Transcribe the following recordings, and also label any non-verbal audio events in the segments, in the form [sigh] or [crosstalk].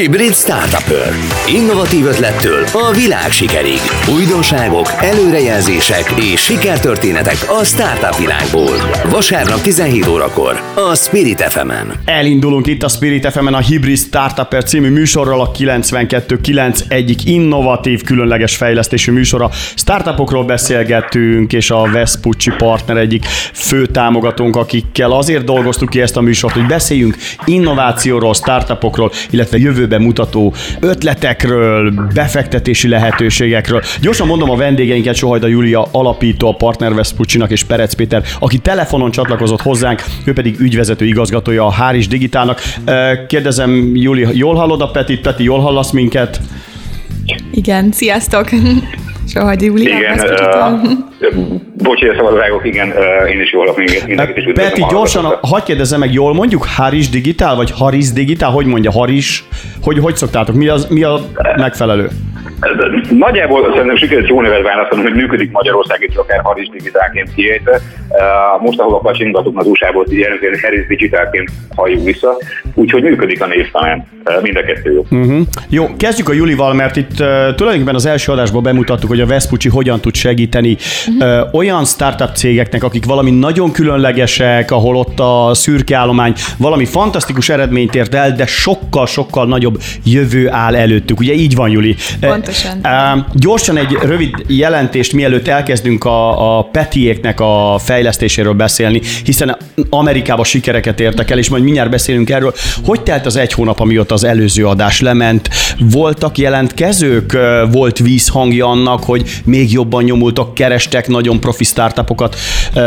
Hibrid Startupper. Innovatív ötlettől a világ sikerig. Újdonságok, előrejelzések és sikertörténetek a startup világból. Vasárnap 17 órakor a Spirit fm -en. Elindulunk itt a Spirit fm a Hibrid Startupper című műsorral a 92.9 egyik innovatív, különleges fejlesztésű műsora. Startupokról beszélgettünk, és a Vespucci partner egyik fő támogatónk, akikkel azért dolgoztuk ki ezt a műsort, hogy beszéljünk innovációról, startupokról, illetve jövőben mutató ötletekről, befektetési lehetőségekről. Gyorsan mondom a vendégeinket, Sohajda Júlia alapító, a partner Vespuccinak és Perec Péter, aki telefonon csatlakozott hozzánk, ő pedig ügyvezető igazgatója a Háris Digitálnak. Kérdezem, Júli, jól hallod a Petit? Peti, jól hallasz minket? Igen, sziasztok! [laughs] Sohajda Júlia. Igen, bocs, hogy szabadvágok, igen, uh, én is jól hallok mindenkit is Peti, gyorsan, hagyd kérdezzem meg, jól mondjuk Haris Digitál, vagy Haris Digitál? Hogy mondja Haris? Hogy, hogy szoktátok? Mi, az, mi a megfelelő? Nagyjából szerintem sikerült jó nevet választani, hogy működik Magyarország, és akár Haris Digitálként kiejtve. Most, ahol a pacsingatunk az USA-ból, jelenleg Harris Digitálként halljuk vissza, úgyhogy működik a név talán. Mind a kettő jó. Uh-huh. Jó, kezdjük a Julival, mert itt uh, tulajdonképpen az első adásban bemutattuk, hogy a Vespucci hogyan tud segíteni uh-huh. uh, olyan startup cégeknek, akik valami nagyon különlegesek, ahol ott a szürke állomány valami fantasztikus eredményt ért el, de sokkal-sokkal nagyobb jövő áll előttük. Ugye így van, Juli? Pontosan. Uh, gyorsan egy rövid jelentést, mielőtt elkezdünk a, a Petiéknek a fejlesztéséről beszélni, hiszen Amerikában sikereket értek el, és majd mindjárt beszélünk erről. Hogy telt az egy hónap, amióta az előző adás lement? Voltak jelentkezők? Volt vízhangja annak, hogy még jobban nyomultak, kerestek nagyon profi startupokat,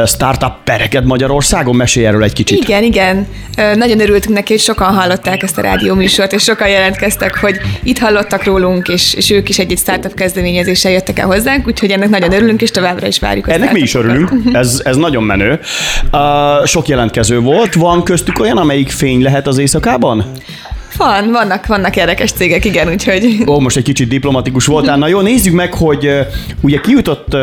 startup pereket Magyarországon? Mesélj erről egy kicsit. Igen, igen. Nagyon örültünk neki, és sokan hallották ezt a rádióműsort, és sokan jelentkeztek, hogy itt hallottak rólunk, és, és ők is egy-egy startup kezdeményezéssel jöttek el hozzánk, úgyhogy ennek nagyon örülünk, és továbbra is várjuk. Ennek mi is örülünk, [laughs] ez, ez nagyon menő. Uh, sok jelentkező volt, van köztük olyan, amelyik fény lehet az éjszakában? Van, vannak, vannak érdekes cégek, igen, úgyhogy... Ó, most egy kicsit diplomatikus voltál. Na jó, nézzük meg, hogy uh, ugye kijutott uh,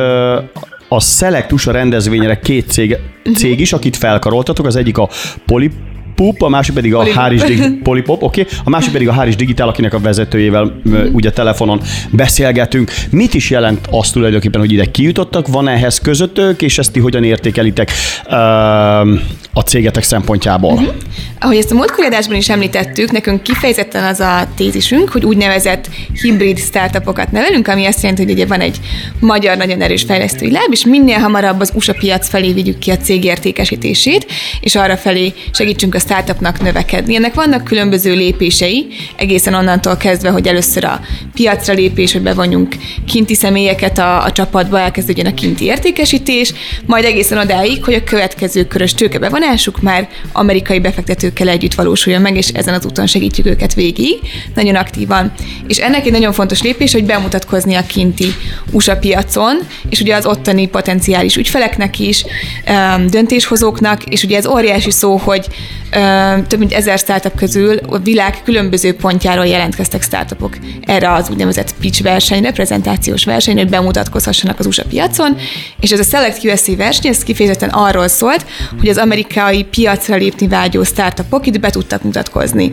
a Selectus a rendezvényre két cég, cég is, akit felkaroltatok, az egyik a Poly Pup, [laughs] a másik pedig a Háris Dig- Polipop, oké, okay. a másik pedig a Háris Digitál, akinek a vezetőjével ugye telefonon beszélgetünk. Mit is jelent azt tulajdonképpen, hogy ide kijutottak? Van ehhez közöttök, és ezt ti hogyan értékelitek uh, a cégetek szempontjából? Uh-huh. Ahogy ezt a múltkori adásban is említettük, nekünk kifejezetten az a tézisünk, hogy úgynevezett hibrid startupokat nevelünk, ami azt jelenti, hogy ugye van egy magyar nagyon erős fejlesztői láb, és minél hamarabb az USA piac felé vigyük ki a cég értékesítését, és arra felé segítsünk a startupnak növekedni. Ennek vannak különböző lépései, egészen onnantól kezdve, hogy először a piacra lépés, hogy bevonjunk kinti személyeket a, a csapatba, elkezdődjön a kinti értékesítés, majd egészen odáig, hogy a következő körös tőkebevonásuk már amerikai befektetőkkel együtt valósuljon meg, és ezen az úton segítjük őket végig, nagyon aktívan. És ennek egy nagyon fontos lépés, hogy bemutatkozni a kinti USA piacon, és ugye az ottani potenciális ügyfeleknek is, döntéshozóknak, és ugye ez óriási szó, hogy több mint ezer startup közül a világ különböző pontjáról jelentkeztek startupok erre az úgynevezett pitch versenyre, prezentációs versenyre, hogy bemutatkozhassanak az USA piacon, és ez a Select USA verseny, ez kifejezetten arról szólt, hogy az amerikai piacra lépni vágyó startupok itt be tudtak mutatkozni.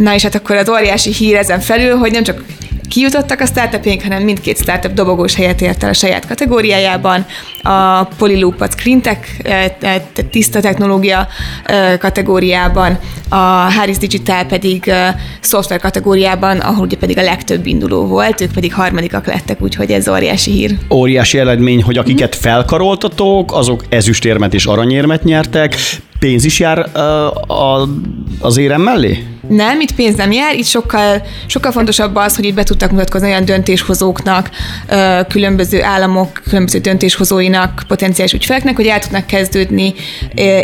Na és hát akkor az óriási hír ezen felül, hogy nem csak kijutottak a startupjaink, hanem mindkét startup dobogós helyet ért el a saját kategóriájában. A Polyloop, a Screentech, e, e, tiszta technológia e, kategóriában, a Harris Digital pedig szoftver kategóriában, ahol ugye pedig a legtöbb induló volt, ők pedig harmadikak lettek, úgyhogy ez óriási hír. Óriási eredmény, hogy akiket felkaroltatok, azok ezüstérmet és aranyérmet nyertek, pénz is jár az érem mellé? Nem, itt pénz nem jár, itt sokkal, sokkal fontosabb az, hogy itt be tudtak mutatkozni olyan döntéshozóknak, különböző államok, különböző döntéshozóinak, potenciális ügyfeleknek, hogy el tudnak kezdődni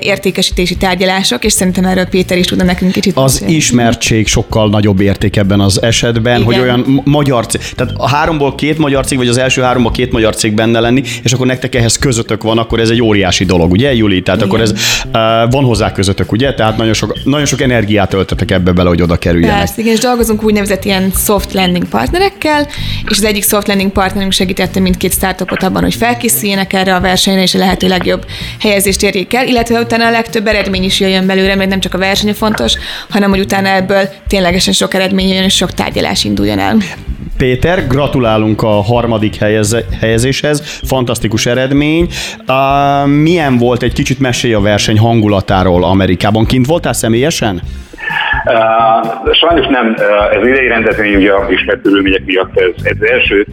értékesítési tárgyalások, és szerintem erről Péter is tudna nekünk kicsit Az beszélni. ismertség sokkal nagyobb érték ebben az esetben, Igen. hogy olyan magyar cég, tehát a háromból két magyar cég, vagy az első háromból két magyar cég benne lenni, és akkor nektek ehhez közöttök van, akkor ez egy óriási dolog, ugye, Juli? Tehát Igen. akkor ez van hozzá közöttök, ugye? Tehát nagyon sok, nagyon sok energiát öltetek ebbe bele, hogy oda kerüljenek. Persze, igen, és dolgozunk úgynevezett ilyen soft landing partnerekkel, és az egyik soft landing partnerünk segítette mindkét startupot abban, hogy felkészüljenek erre a versenyre, és a lehető legjobb helyezést érjék el, illetve utána a legtöbb eredmény is jöjjön belőle, mert nem csak a verseny fontos, hanem hogy utána ebből ténylegesen sok eredmény jön, és sok tárgyalás induljon el. Péter, gratulálunk a harmadik helyez, helyezéshez, fantasztikus eredmény. Uh, milyen volt, egy kicsit mesélj a verseny hangulatáról Amerikában. Kint voltál személyesen? Sajnos nem, ez idei rendezvény ugye a ismert körülmények miatt ez, ez első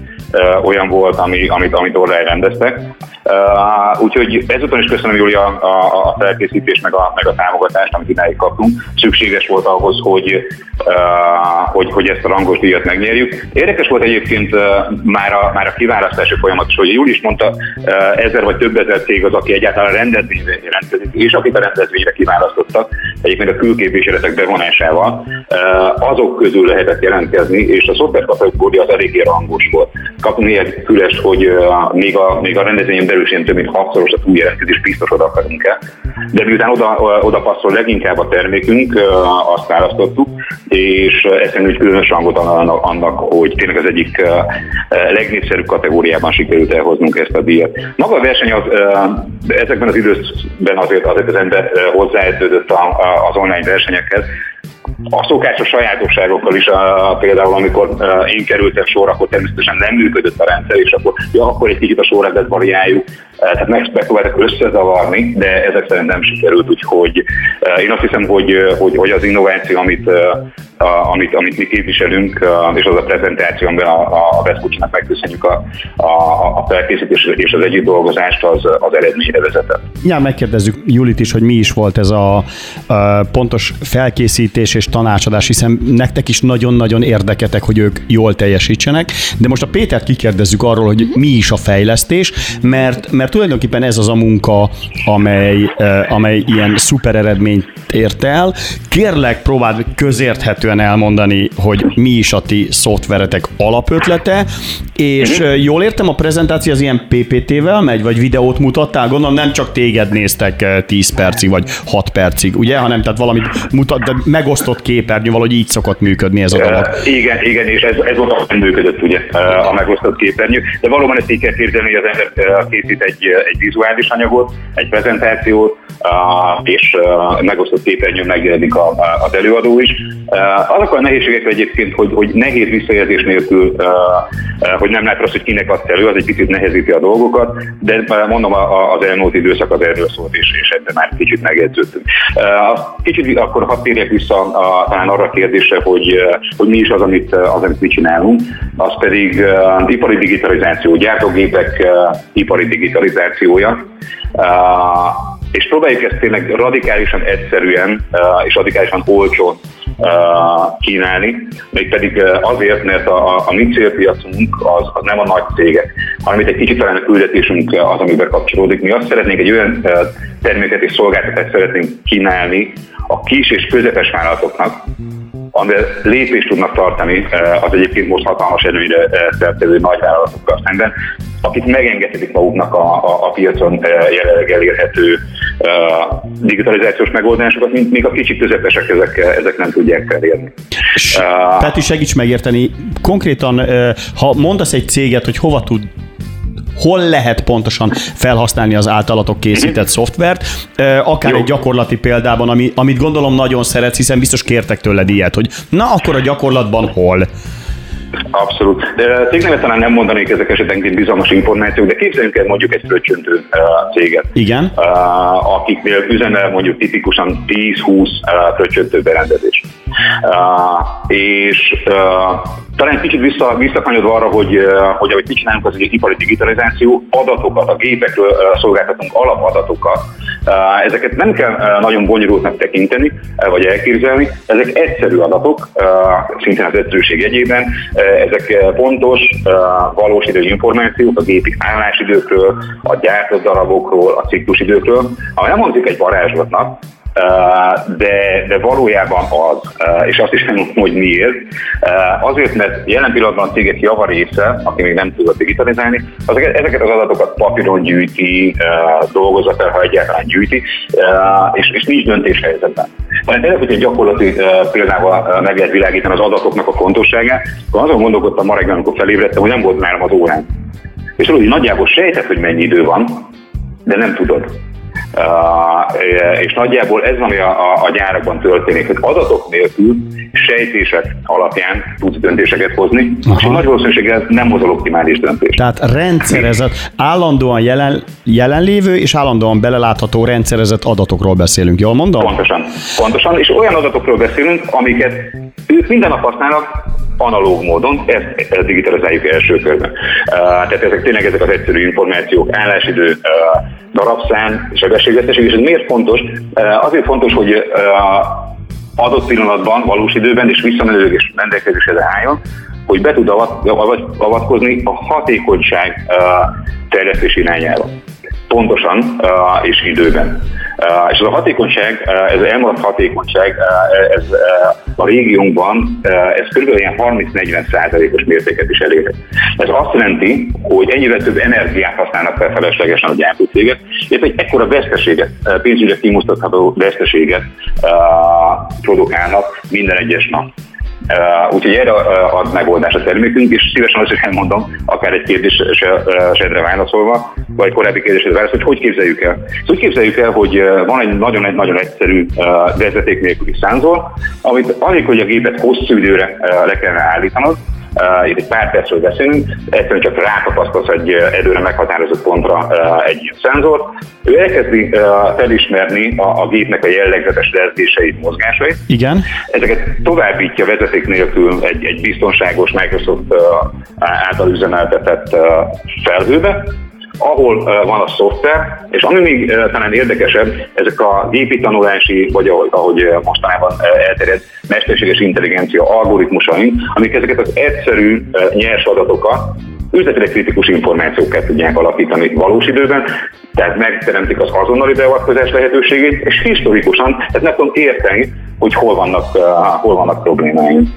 olyan volt, ami, amit, amit online rendeztek. Uh, úgyhogy ezután is köszönöm Júlia a, a felkészítést, meg a, meg a támogatást, amit idáig kaptunk. Szükséges volt ahhoz, hogy, uh, hogy, hogy ezt a rangos díjat megnyerjük. Érdekes volt egyébként uh, már, a, már a kiválasztási folyamat is, hogy Júli is mondta, uh, ezer vagy több ezer cég az, aki egyáltalán rendezvényre rendkezik, és akit a rendezvényre kiválasztottak, egyébként a külképviseletek bevonásával, uh, azok közül lehetett jelentkezni, és a szoftver kategória az eléggé rangos volt. Kaptunk néhány fülest, hogy még a, még a rendezvényen belül sem több mint hatszoros a túljelentkezés biztos oda akarunk el. De miután oda, oda passzol leginkább a termékünk, azt választottuk, és ezt egy különös hangot annak, hogy tényleg az egyik legnépszerűbb kategóriában sikerült elhoznunk ezt a díjat. Maga a verseny az, ezekben az időben azért, azért az ember hozzáedződött az online versenyekhez, a szokásos sajátosságokkal is, a, például amikor én kerültem sorra, akkor természetesen nem működött a rendszer, és akkor, ja, akkor egy kicsit a sorrendet variáljuk, tehát megpróbáltak összezavarni, de ezek szerint nem sikerült, úgyhogy én azt hiszem, hogy, hogy, hogy az innováció, amit, amit, amit mi képviselünk, és az a prezentáció, amiben a, a Veszpucsinak megköszönjük a, a, a felkészítés és az együtt dolgozást, az, az eredményre vezetett. Ja, megkérdezzük Julit is, hogy mi is volt ez a, a pontos felkészítés és tanácsadás, hiszen nektek is nagyon-nagyon érdeketek, hogy ők jól teljesítsenek, de most a Pétert kikérdezzük arról, hogy mi is a fejlesztés, mert, mert tulajdonképpen ez az a munka, amely, amely ilyen szuper eredményt ért el. Kérlek, próbáld közérthetően elmondani, hogy mi is a ti szoftveretek alapötlete, és jól értem, a prezentáció az ilyen PPT-vel megy, vagy videót mutattál? Gondolom nem csak téged néztek 10 percig, vagy 6 percig, ugye, hanem tehát valamit mutat, de megosztott képernyő, valahogy így szokott működni ez a dolog. Uh, igen, igen, és ez, ez hogy működött ugye a megosztott képernyő, de valóban ezt így kell képzelni, hogy az ember készít egy, egy vizuális anyagot, egy prezentációt, és megosztott képernyőn megjelenik az előadó is. Azok a nehézségek egyébként, hogy, hogy nehéz visszajelzés nélkül, hogy nem látod azt, hogy kinek azt elő, az egy kicsit nehezíti a dolgokat, de mondom, az elmúlt időszak az erről szólt, és, és ebben már kicsit megedződtünk. Kicsit akkor hadd térjek vissza a, talán arra a kérdésre, hogy, hogy mi is az, amit, az, amit mi csinálunk, az pedig ipari digitalizáció, gyártógépek ipari digitalizációja és próbáljuk ezt tényleg radikálisan egyszerűen és radikálisan olcsón kínálni, mégpedig azért, mert a, a, a mi célpiacunk az, az nem a nagy cégek, hanem itt egy kicsit talán a küldetésünk az, amiben kapcsolódik. Mi azt szeretnénk, egy olyan terméket és szolgáltatást szeretnénk kínálni a kis és közepes vállalatoknak, amivel lépést tudnak tartani az egyébként most hatalmas előre szertevő nagyvállalatokkal szemben, akik megengedhetik maguknak a, a, a piacon jelenleg elérhető digitalizációs megoldásokat, mint még a kicsit közepesek ezek, ezek nem tudják elérni. Peti, segíts megérteni, konkrétan, ha mondasz egy céget, hogy hova tud hol lehet pontosan felhasználni az általatok készített szoftvert, akár Jó. egy gyakorlati példában, ami, amit gondolom nagyon szeretsz, hiszen biztos kértek tőled ilyet, hogy na akkor a gyakorlatban hol? Abszolút. De cégnevet talán nem mondanék ezek esetenként bizalmas információk, de képzeljünk el mondjuk egy fröccsöntő céget. Igen. Akiknél üzemel mondjuk tipikusan 10-20 fröccsöntő berendezés. És talán kicsit vissza, visszakanyodva arra, hogy, hogy ahogy mit csinálunk, az egy ipari digitalizáció, adatokat, a gépekről szolgáltatunk alapadatokat. Ezeket nem kell nagyon bonyolultnak tekinteni, vagy elképzelni. Ezek egyszerű adatok, szintén az egyszerűség jegyében. Ezek pontos, valós idő információk a gépi állásidőkről, a gyártott darabokról, a ciklusidőkről, ami nem hangzik egy varázslatnak, de, de valójában az, és azt is nem mondom, hogy miért. Azért, mert jelen pillanatban a cégek java része, aki még nem tudott digitalizálni, azeket, ezeket az adatokat papíron gyűjti, dolgozat ha egyáltalán gyűjti, és, és nincs döntéshelyzetben. Tehát tényleg, hogy egy gyakorlati példával meg lehet világítani az adatoknak a fontosságát, akkor azon gondolkodtam ma reggel, amikor felébredtem, hogy nem volt már az órán. És tudod, hogy nagyjából sejtett, hogy mennyi idő van, de nem tudod. És nagyjából ez, ami a, a, a gyárakban történik, hogy adatok nélkül sejtések alapján tudsz döntéseket hozni, Aha. és nagy valószínűséggel nem hozol optimális döntést. Tehát rendszerezett, állandóan jelen, jelenlévő és állandóan belelátható rendszerezett adatokról beszélünk, jól mondom? Pontosan, pontosan, és olyan adatokról beszélünk, amiket ők minden nap használnak, analóg módon, ezt, digitalizáljuk első körben. Uh, tehát ezek tényleg ezek az egyszerű információk, állásidő, uh, darabszám, sebességveszteség, és ez miért fontos? Uh, azért fontos, hogy uh, adott pillanatban, valós időben és visszamenőleg és rendelkezésre álljon, hogy be tud avatkozni a hatékonyság uh, terjesztés irányába. Pontosan uh, és időben. Uh, és ez a hatékonyság, uh, ez az elmaradt hatékonyság, uh, ez a régiónkban, ez kb. ilyen 30-40 százalékos mértéket is elérhet. Ez azt jelenti, hogy ennyivel több energiát használnak fel feleslegesen a gyártócégek, illetve egy ekkora veszteséget, pénzügyek kimutatható veszteséget produkálnak minden egyes nap. Uh, úgyhogy erre ad megoldás a termékünk, és szívesen azt is elmondom, akár egy kérdésedre válaszolva, vagy korábbi kérdésre válaszolva, hogy hogy képzeljük el. Szóval úgy képzeljük el, hogy van egy nagyon, egy nagyon egyszerű vezeték nélküli szenzor, amit annyi, hogy a gépet hosszú időre le kellene állítanod, itt egy pár percről beszélünk, egyszerűen csak rátapasztasz egy előre meghatározott pontra uh, egy szenzor, ő elkezdi uh, felismerni a, a gépnek a jellegzetes rezgéseit, mozgásait. Igen. Ezeket továbbítja vezeték nélkül egy, egy biztonságos Microsoft uh, által üzemeltetett uh, felhőbe, ahol van a szoftver, és ami még talán érdekesebb, ezek a gépi tanulási, vagy ahogy, ahogy mostanában uh, elterjed, mesterséges intelligencia algoritmusaink, amik ezeket az egyszerű nyers adatokat üzletileg kritikus információkat tudják alapítani valós időben, tehát megteremtik az azonnali beavatkozás lehetőségét, és historikusan ez meg tudom érteni, hogy hol vannak, hol vannak problémáink.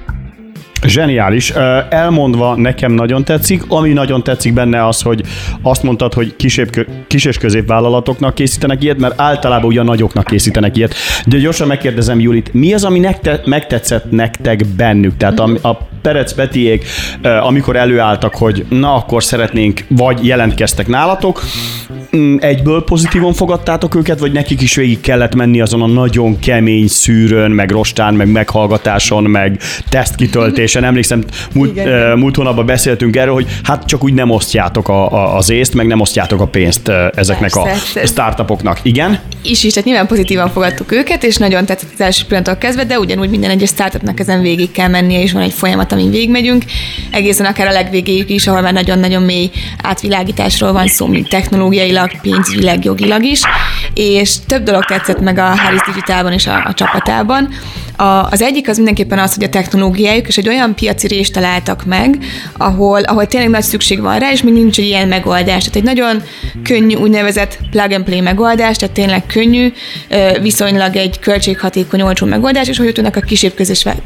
Zseniális. Elmondva nekem nagyon tetszik. Ami nagyon tetszik benne az, hogy azt mondtad, hogy kisebb, kis és középvállalatoknak készítenek ilyet, mert általában ugyan nagyoknak készítenek ilyet. De gyorsan megkérdezem Julit, mi az, ami nekte, megtetszett nektek bennük? Tehát a, a Perec Petiék, amikor előálltak, hogy na akkor szeretnénk, vagy jelentkeztek nálatok, egyből pozitívan fogadtátok őket, vagy nekik is végig kellett menni azon a nagyon kemény szűrőn, meg rostán, meg meghallgatáson, meg tesztkitöltésen. Emlékszem, múlt, Igen. uh, múlt hónapban beszéltünk erről, hogy hát csak úgy nem osztjátok a, a, az észt, meg nem osztjátok a pénzt uh, ezeknek Persze, a startupoknak. Igen? Is is, tehát nyilván pozitívan fogadtuk őket, és nagyon tetszett az első pillanatok kezdve, de ugyanúgy minden egyes startupnak ezen végig kell mennie, és van egy folyamat, amin végigmegyünk, egészen akár a legvégéig is, ahol már nagyon-nagyon mély átvilágításról van szó, mint technológiailag, pénzügyileg, jogilag is, és több dolog tetszett meg a Harris Digitalban és a, a csapatában. A, az egyik az mindenképpen az, hogy a technológiájuk és egy olyan piaci részt találtak meg, ahol, ahol tényleg nagy szükség van rá, és még nincs egy ilyen megoldás. Tehát egy nagyon könnyű úgynevezett plug and play megoldás, tehát tényleg könnyű, viszonylag egy költséghatékony, olcsó megoldás, és hogy tudnak a kis,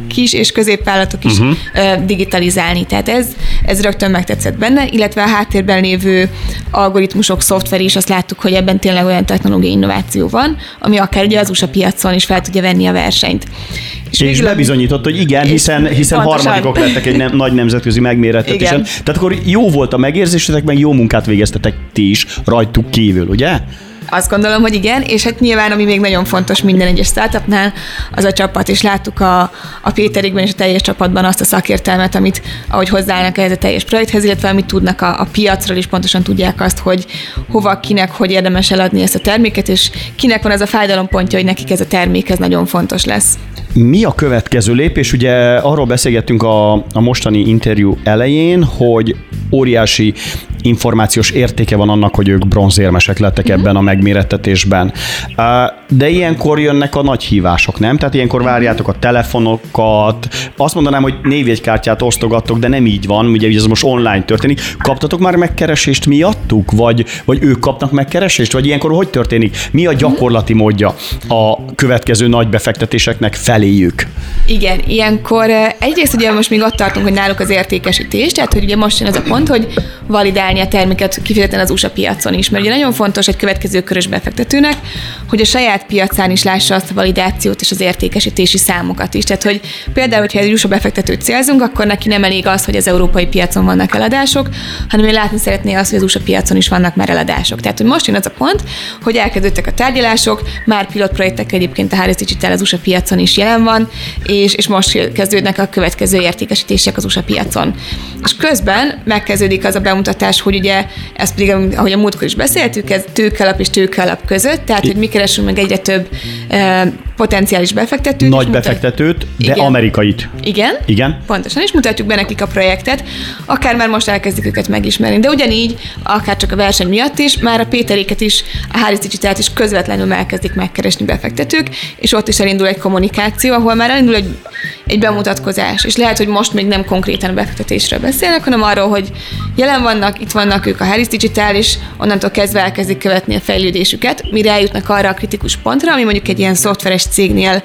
kis és középvállalatok is uh-huh digitalizálni. Tehát ez, ez rögtön megtetszett benne, illetve a háttérben lévő algoritmusok, szoftver is, azt láttuk, hogy ebben tényleg olyan technológiai innováció van, ami akár ugye az USA piacon is fel tudja venni a versenyt. És, és bebizonyított, hogy igen, hiszen, hiszen harmadikok lettek egy nem, nagy nemzetközi megmérettetésen. Tehát akkor jó volt a megérzésetek, meg jó munkát végeztetek ti is rajtuk kívül, ugye? Azt gondolom, hogy igen, és hát nyilván, ami még nagyon fontos minden egyes startupnál, az a csapat, és láttuk a, a Péterikben és a teljes csapatban azt a szakértelmet, amit ahogy hozzáállnak ehhez a teljes projekthez, illetve amit tudnak a, a piacról is pontosan tudják azt, hogy hova, kinek, hogy érdemes eladni ezt a terméket, és kinek van ez a fájdalompontja, hogy nekik ez a termék ez nagyon fontos lesz. Mi a következő lépés? Ugye arról beszélgettünk a, a mostani interjú elején, hogy óriási információs értéke van annak, hogy ők bronzérmesek lettek mm-hmm. ebben a megmérettetésben. De ilyenkor jönnek a nagy hívások, nem? Tehát ilyenkor várjátok a telefonokat. Azt mondanám, hogy névjegykártyát osztogattok, de nem így van, ugye ez most online történik. Kaptatok már megkeresést miattuk? Vagy, vagy ők kapnak megkeresést? Vagy ilyenkor hogy történik? Mi a gyakorlati módja a következő nagy befektetéseknek feléjük? Igen, ilyenkor egyrészt ugye most még ott tartunk, hogy náluk az értékesítés, tehát hogy ugye most jön az a pont, hogy validálni a terméket kifejezetten az USA piacon is, mert ugye nagyon fontos egy következő körös befektetőnek, hogy a saját piacán is lássa azt a validációt és az értékesítési számokat is. Tehát, hogy például, hogyha egy USA befektetőt célzunk, akkor neki nem elég az, hogy az európai piacon vannak eladások, hanem ő látni szeretné azt, hogy az USA piacon is vannak már eladások. Tehát, hogy most jön az a pont, hogy elkezdődtek a tárgyalások, már pilotprojektek egyébként a Harris Digital az USA piacon is jelen van, és, és most kezdődnek a következő értékesítések az USA piacon. És közben megkezdődik az a bemutatás, hogy ugye ezt pedig, ahogy a múltkor is beszéltük, ez tőkelap és tőkelap között, tehát hogy mi keresünk meg egyre több potenciális befektetőt. Nagy befektetőt, de Igen. amerikait. Igen. Igen. Pontosan, és mutatjuk be nekik a projektet, akár már most elkezdik őket megismerni, de ugyanígy, akár csak a verseny miatt is, már a Péteréket is, a Harris Digitalt is közvetlenül elkezdik megkeresni befektetők, és ott is elindul egy kommunikáció, ahol már elindul egy, egy bemutatkozás, és lehet, hogy most még nem konkrétan a befektetésről beszélnek, hanem arról, hogy jelen vannak, itt vannak ők a Harris Digital, és onnantól kezdve elkezdik követni a fejlődésüket, mire eljutnak arra a kritikus pontra, ami mondjuk egy ilyen szoftveres cégnél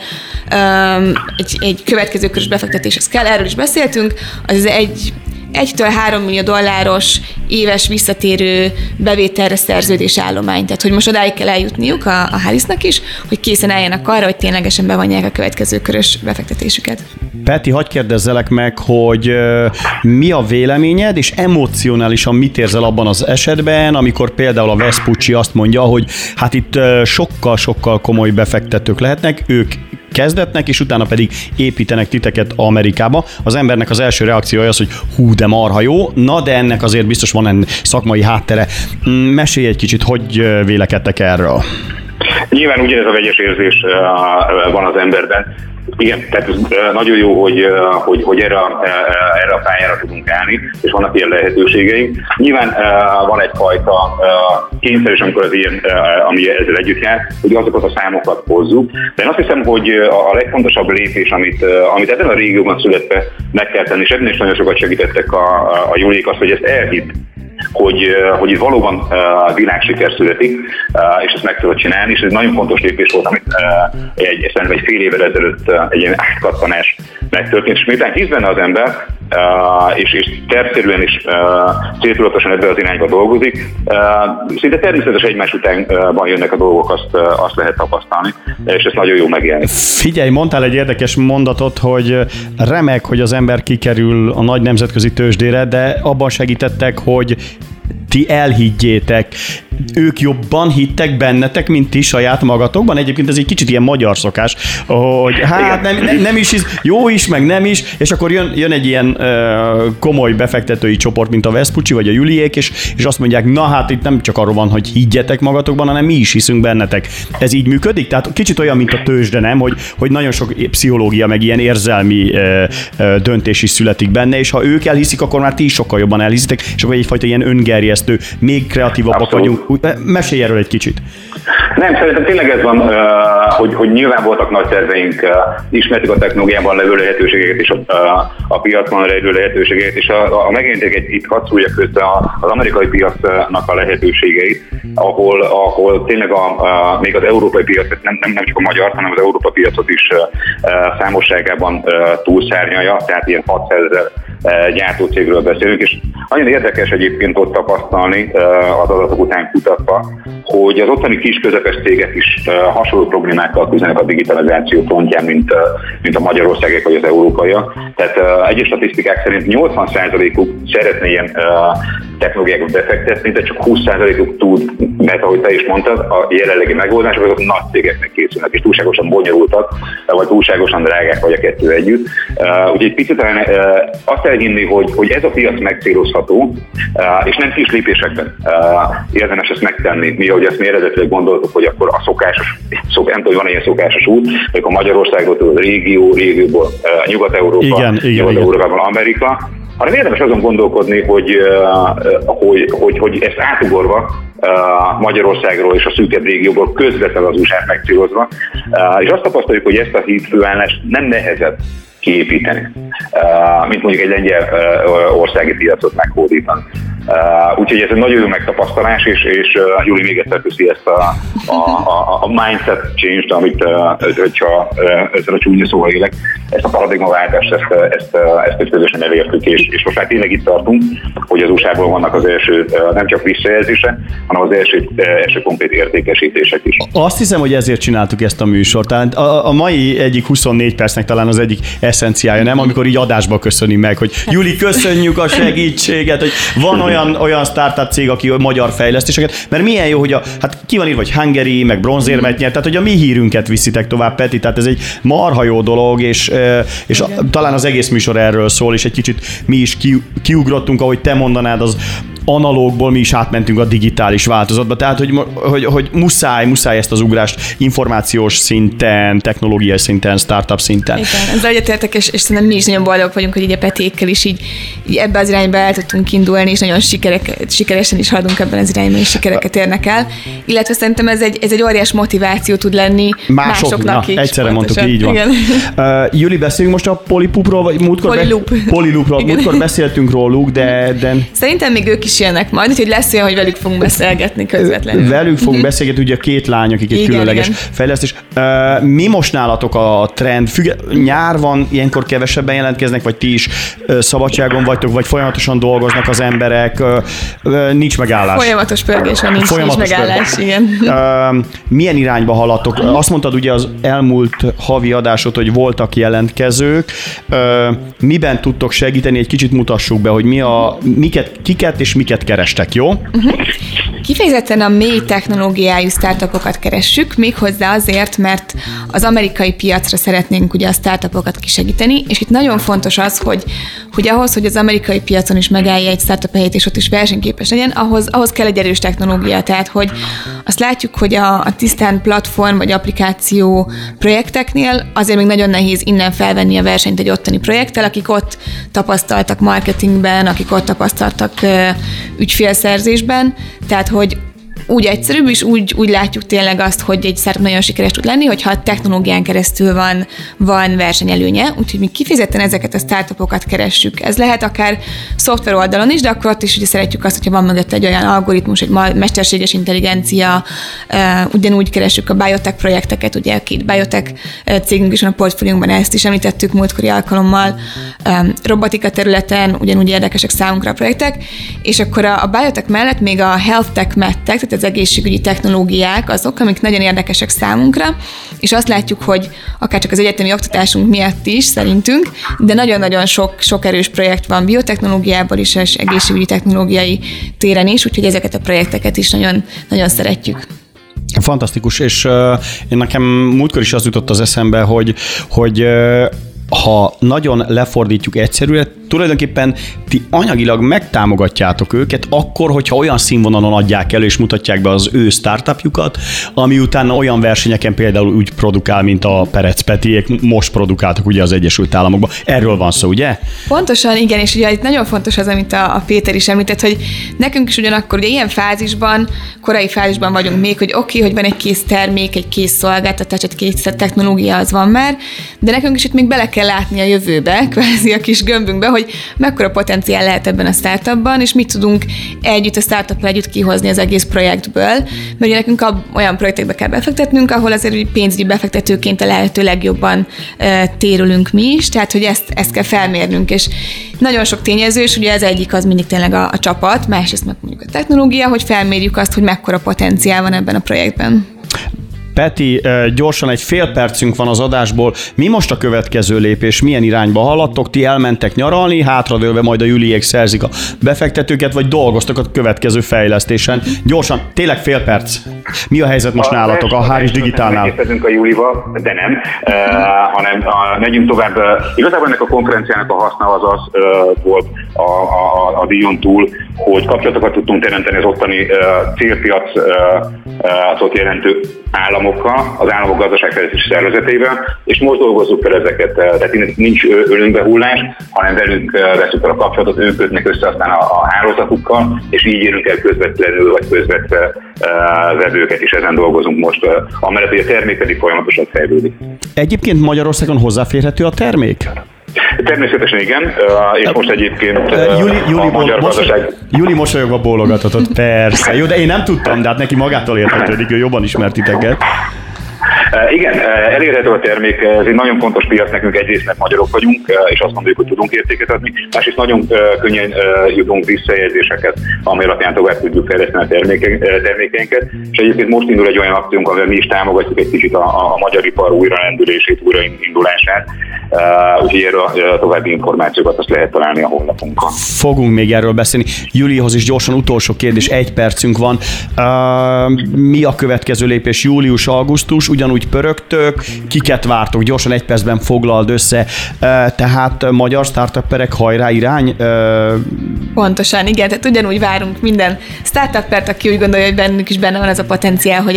egy, egy következő körös befektetéshez kell, erről is beszéltünk, az egy 1-től 3 millió dolláros éves visszatérő bevételre szerződés állomány. Tehát, hogy most odáig kell eljutniuk a, a Harrisnak is, hogy készen álljanak arra, hogy ténylegesen bevonják a következő körös befektetésüket. Peti, hagyd kérdezzelek meg, hogy mi a véleményed, és emocionálisan mit érzel abban az esetben, amikor például a Vespucci azt mondja, hogy hát itt sokkal-sokkal komoly befektetők lehetnek, ők kezdetnek, és utána pedig építenek titeket Amerikába. Az embernek az első reakciója az, hogy hú, de marha jó, na de ennek azért biztos van ennek szakmai háttere. Mm, mesélj egy kicsit, hogy vélekedtek erről. Nyilván ugyanez a vegyes érzés van az emberben. Igen, tehát ez nagyon jó, hogy, hogy, hogy erre, erre a pályára tudunk állni, és vannak ilyen lehetőségeink. Nyilván van egyfajta kényszer is, amikor az ilyen, ami ezzel együtt jár, hogy azokat a számokat hozzuk. De én azt hiszem, hogy a legfontosabb lépés, amit, amit ebben a régióban születve meg kell tenni, és ebben is nagyon sokat segítettek a, a Juliék azt, hogy ezt elhitt hogy, hogy itt valóban világsiker születik, és ezt meg tudod csinálni, és ez egy nagyon fontos lépés volt, amit egy, egy fél évvel ezelőtt egy ilyen átkattanás megtörtént, és miután hisz benne az ember, Uh, és, és tervszerűen is uh, céltudatosan ebbe az irányba dolgozik. Uh, szinte természetes egymás utánban jönnek a dolgok, azt, uh, azt lehet tapasztalni, és ez nagyon jó megélni. Figyelj, mondtál egy érdekes mondatot, hogy remek, hogy az ember kikerül a nagy nemzetközi tőzsdére, de abban segítettek, hogy ti elhiggyétek ők jobban hittek bennetek, mint ti saját magatokban. Egyébként ez egy kicsit ilyen magyar szokás, hogy hát nem, nem, nem is, jó is, meg nem is, és akkor jön, jön egy ilyen uh, komoly befektetői csoport, mint a Vespucci vagy a Juliék, és, és azt mondják, na hát itt nem csak arról van, hogy higgyetek magatokban, hanem mi is hiszünk bennetek. Ez így működik? Tehát kicsit olyan, mint a tőzsde, nem? Hogy, hogy nagyon sok pszichológia, meg ilyen érzelmi uh, uh, döntés is születik benne, és ha ők elhiszik, akkor már ti is sokkal jobban elhiszitek, és akkor egyfajta ilyen öngerjesztő, még kreatívabbak Abszolút. vagyunk Mesélj erről egy kicsit. Nem, szerintem tényleg ez van, hogy, hogy nyilván voltak nagy terveink, ismertük a technológiában levő lehetőségeket és a, a piacon levő lehetőségeket, és a, a megjelentek egy itt hadd közben az amerikai piacnak a lehetőségeit, ahol, ahol tényleg a, a, még az európai piac, nem, nem, nem csak a magyar, hanem az európai piacot is számosságában túlszárnyalja, tehát ilyen 600 ezer gyártócégről beszélünk, és nagyon érdekes egyébként ott tapasztalni az adatok után kutatva, hogy az ottani kis közepes cégek is hasonló problémákkal küzdenek a digitalizáció frontján, mint, mint a magyarországek vagy az európaiak. Tehát egyes statisztikák szerint 80%-uk szeretné ilyen technológiákat befektetni, de csak 20%-uk tud, mert ahogy te is mondtad, a jelenlegi megoldások azok nagy cégeknek készülnek, és túlságosan bonyolultak, vagy túlságosan drágák, vagy a kettő együtt. Uh, úgyhogy picit talán uh, azt elhinni, hogy, hogy ez a piac megcélozható, uh, és nem kis lépésekben uh, érdemes ezt megtenni. Mi, ahogy ezt mi eredetileg gondoltuk, hogy akkor a szokásos, szok, nem tudom, hogy van ilyen szokásos út, hogy a Magyarországot, a régió, régióból uh, Nyugat-Európa, Nyugat-Európában Amerika, hanem érdemes azon gondolkodni, hogy, hogy, hogy, hogy ezt átugorva Magyarországról és a szűkebb régióból közvetlenül az USA-t megcélozva, és azt tapasztaljuk, hogy ezt a hídfőállást nem nehezebb kiépíteni, mint mondjuk egy lengyel országi piacot meghódítani. Uh, úgyhogy ez egy nagyon jó megtapasztalás, és, és uh, Júli még egyszer köszi ezt a, a, a, a mindset change-t, amit, uh, hogyha uh, ezzel a csúnya szóval élek, ezt a paradigmaváltást, ezt, ezt, ezt, ezt közösen elértük, és, és most már tényleg itt tartunk, hogy az USA-ból vannak az első uh, nem csak visszajelzése, hanem az első, uh, első konkrét értékesítések is. Azt hiszem, hogy ezért csináltuk ezt a műsort. Tehát a, a mai egyik 24 percnek talán az egyik eszenciája, nem? Amikor így adásba köszöni meg, hogy Júli, köszönjük a segítséget, hogy van olyan [laughs] olyan, olyan startup cég, aki magyar fejlesztéseket, mert milyen jó, hogy a, hát ki van írva, hogy Hungary, meg bronzérmet nyert, tehát hogy a mi hírünket viszitek tovább, Peti, tehát ez egy marha jó dolog, és, és a, talán az egész műsor erről szól, és egy kicsit mi is ki, kiugrottunk, ahogy te mondanád, az analógból mi is átmentünk a digitális változatba, tehát hogy, hogy, hogy muszáj, muszáj ezt az ugrást információs szinten, technológiai szinten, startup szinten. Igen, ezzel egyetértek, és, és szerintem mi is nagyon boldogok vagyunk, hogy ugye Petékkel is így, így ebbe az irányba el tudtunk indulni, és nagyon sikerek, sikeresen is haladunk ebben az irányban, és sikereket érnek el. Illetve szerintem ez egy, ez egy óriás motiváció tud lenni Mások, másoknak na, is. Egyszerre pontosan. mondtuk, így van. Igen. Uh, Juli, beszéljünk most a polipupról, vagy múltkor, Poliloop. Be, polilupról, múltkor beszéltünk róluk, de, de... Szerintem még ők is is jönnek majd, úgyhogy lesz olyan, hogy velük fogunk beszélgetni közvetlenül. Velük fogunk beszélgetni, ugye két lány, akik egy igen, különleges igen. fejlesztés. Mi most nálatok a trend? Függe, nyár van, ilyenkor kevesebben jelentkeznek, vagy ti is szabadságon vagytok, vagy folyamatosan dolgoznak az emberek, nincs megállás. Folyamatos pörgés van, nincs, Folyamatos nincs megállás, pörgés. igen. Milyen irányba haladtok? Azt mondtad ugye az elmúlt havi adásot, hogy voltak jelentkezők. Miben tudtok segíteni? Egy kicsit mutassuk be, hogy mi a, miket, kiket és miket kerestek, jó? Uh-huh. Kifejezetten a mély technológiájú startupokat keressük, méghozzá azért, mert az amerikai piacra szeretnénk ugye a startupokat kisegíteni, és itt nagyon fontos az, hogy, hogy ahhoz, hogy az amerikai piacon is megállja egy startup helyét, és ott is versenyképes legyen, ahhoz, ahhoz kell egy erős technológia. Tehát, hogy azt látjuk, hogy a, a tisztán platform vagy applikáció projekteknél azért még nagyon nehéz innen felvenni a versenyt egy ottani projekttel, akik ott tapasztaltak marketingben, akik ott tapasztaltak ügyfélszerzésben, tehát hogy úgy egyszerűbb, és úgy, úgy látjuk tényleg azt, hogy egy startup nagyon sikeres tud lenni, hogyha a technológián keresztül van, van versenyelőnye, úgyhogy mi kifejezetten ezeket a startupokat keressük. Ez lehet akár szoftver oldalon is, de akkor ott is ugye szeretjük azt, hogyha van mögött egy olyan algoritmus, egy mesterséges intelligencia, ugyanúgy keressük a biotech projekteket, ugye a két biotech cégünk is van a portfóliunkban, ezt is említettük múltkori alkalommal, robotika területen ugyanúgy érdekesek számunkra a projektek, és akkor a, a biotech mellett még a health tech medtech, tehát az egészségügyi technológiák azok, amik nagyon érdekesek számunkra, és azt látjuk, hogy akár csak az egyetemi oktatásunk miatt is szerintünk, de nagyon-nagyon sok, sok erős projekt van biotechnológiában is, és egészségügyi technológiai téren is, úgyhogy ezeket a projekteket is nagyon, nagyon szeretjük. Fantasztikus, és uh, én nekem múltkor is az jutott az eszembe, hogy, hogy uh, ha nagyon lefordítjuk egyszerűen, tulajdonképpen ti anyagilag megtámogatjátok őket akkor, hogyha olyan színvonalon adják elő és mutatják be az ő startupjukat, ami utána olyan versenyeken például úgy produkál, mint a Perec Petiék most produkáltak ugye az Egyesült Államokban. Erről van szó, ugye? Pontosan, igen, és ugye itt nagyon fontos az, amit a, a Péter is említett, hogy nekünk is ugyanakkor ugye ilyen fázisban, korai fázisban vagyunk még, hogy oké, okay, hogy van egy kész termék, egy kész szolgáltatás, egy kész technológia, az van már, de nekünk is itt még bele kell látni a jövőbe, kvázi a kis gömbünkbe, hogy mekkora potenciál lehet ebben a startupban, és mit tudunk együtt a startup együtt kihozni az egész projektből, mert ugye nekünk olyan projektekbe kell befektetnünk, ahol azért pénzügyi befektetőként a lehető legjobban e, térülünk mi is, tehát hogy ezt, ezt kell felmérnünk, és nagyon sok tényező, és ugye az egyik az mindig tényleg a, a csapat, másrészt meg mondjuk a technológia, hogy felmérjük azt, hogy mekkora potenciál van ebben a projektben. Peti, gyorsan egy fél percünk van az adásból. Mi most a következő lépés? Milyen irányba haladtok? Ti elmentek nyaralni, hátradőlve majd a Juliék szerzik a befektetőket, vagy dolgoztok a következő fejlesztésen? Gyorsan, tényleg fél perc. Mi a helyzet most a nálatok a Háris Digitálnál? Megkérdezünk a Julival, de nem, uh, hanem uh, megyünk tovább. Igazából ennek a konferenciának a haszna az az uh, volt a, a, a, díjon túl, hogy kapcsolatokat tudtunk teremteni az ottani célpiacot jelentő államokkal, az államok gazdaságfejlesztési szervezetével, és most dolgozzuk fel ezeket. Tehát nincs ölünkbe hullás, hanem velünk veszük fel a kapcsolatot, ők kötnek össze aztán a, a hálózatukkal, és így érünk el közvetlenül vagy közvetve vevőket, és ezen dolgozunk most, amellett, hogy a termék pedig folyamatosan fejlődik. Egyébként Magyarországon hozzáférhető a termék? Természetesen igen, és most egyébként Juli, Juli, a magyar gazdaság... Juli mosolyogva bólogatott, persze. Jó, de én nem tudtam, de hát neki magától értetődik, ő jobban ismert titeket. Igen, elérhető a termék, ez egy nagyon fontos piac nekünk, egyrészt mert magyarok vagyunk, és azt mondjuk, hogy tudunk értéket adni, másrészt nagyon könnyen jutunk visszajelzéseket, ami alapján tovább tudjuk fejleszteni a termékeinket. És egyébként most indul egy olyan akciónk, amivel mi is támogatjuk egy kicsit a, a magyar ipar újrarendülését, újraindulását, úgyhogy erről a további információkat azt lehet találni a honlapunkon. Fogunk még erről beszélni. Julihoz is gyorsan utolsó kérdés, egy percünk van. mi a következő lépés? Július-augusztus, ugyanúgy pörögtök, kiket vártok? Gyorsan egy percben foglald össze. Tehát magyar startupperek hajrá irány? Pontosan, igen, tehát ugyanúgy várunk minden startuppert, aki úgy gondolja, hogy bennük is benne van ez a potenciál, hogy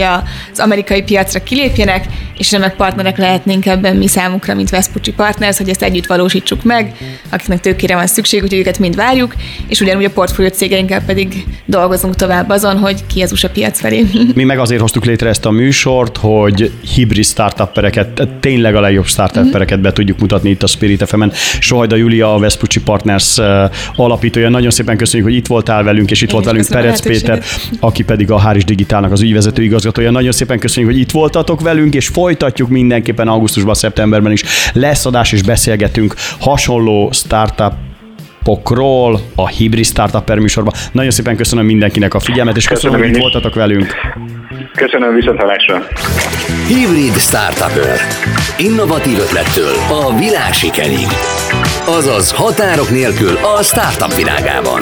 az amerikai piacra kilépjenek, és remek partnerek lehetnénk ebben mi számukra, mint Vespucci Partners, hogy ezt együtt valósítsuk meg, akiknek tőkére van szükség, úgyhogy őket mind várjuk, és ugyanúgy a portfólió cégeinkkel pedig dolgozunk tovább azon, hogy ki az USA piac felé. [laughs] Mi meg azért hoztuk létre ezt a műsort, hogy hibrid startuppereket, tényleg a legjobb startuppereket be tudjuk mutatni itt a Spirit FM-en. Sohajda Julia, a Vespucci Partners alapítója. Nagyon szépen köszönjük, hogy itt voltál velünk, és itt Én volt velünk Perec Péter, aki pedig a Háris Digitálnak az ügyvezető igazgatója. Nagyon szépen köszönjük, hogy itt voltatok velünk, és folytatjuk mindenképpen augusztusban, szeptemberben is. Lesz adás, és beszélgetünk hasonló startup pokról, a Hibrid Startup műsorban. Nagyon szépen köszönöm mindenkinek a figyelmet, és köszönöm, köszönöm hogy itt voltatok velünk. Köszönöm, viszontlátásra. Hibrid Startup Innovatív ötlettől a világ sikerig. Azaz határok nélkül a startup világában.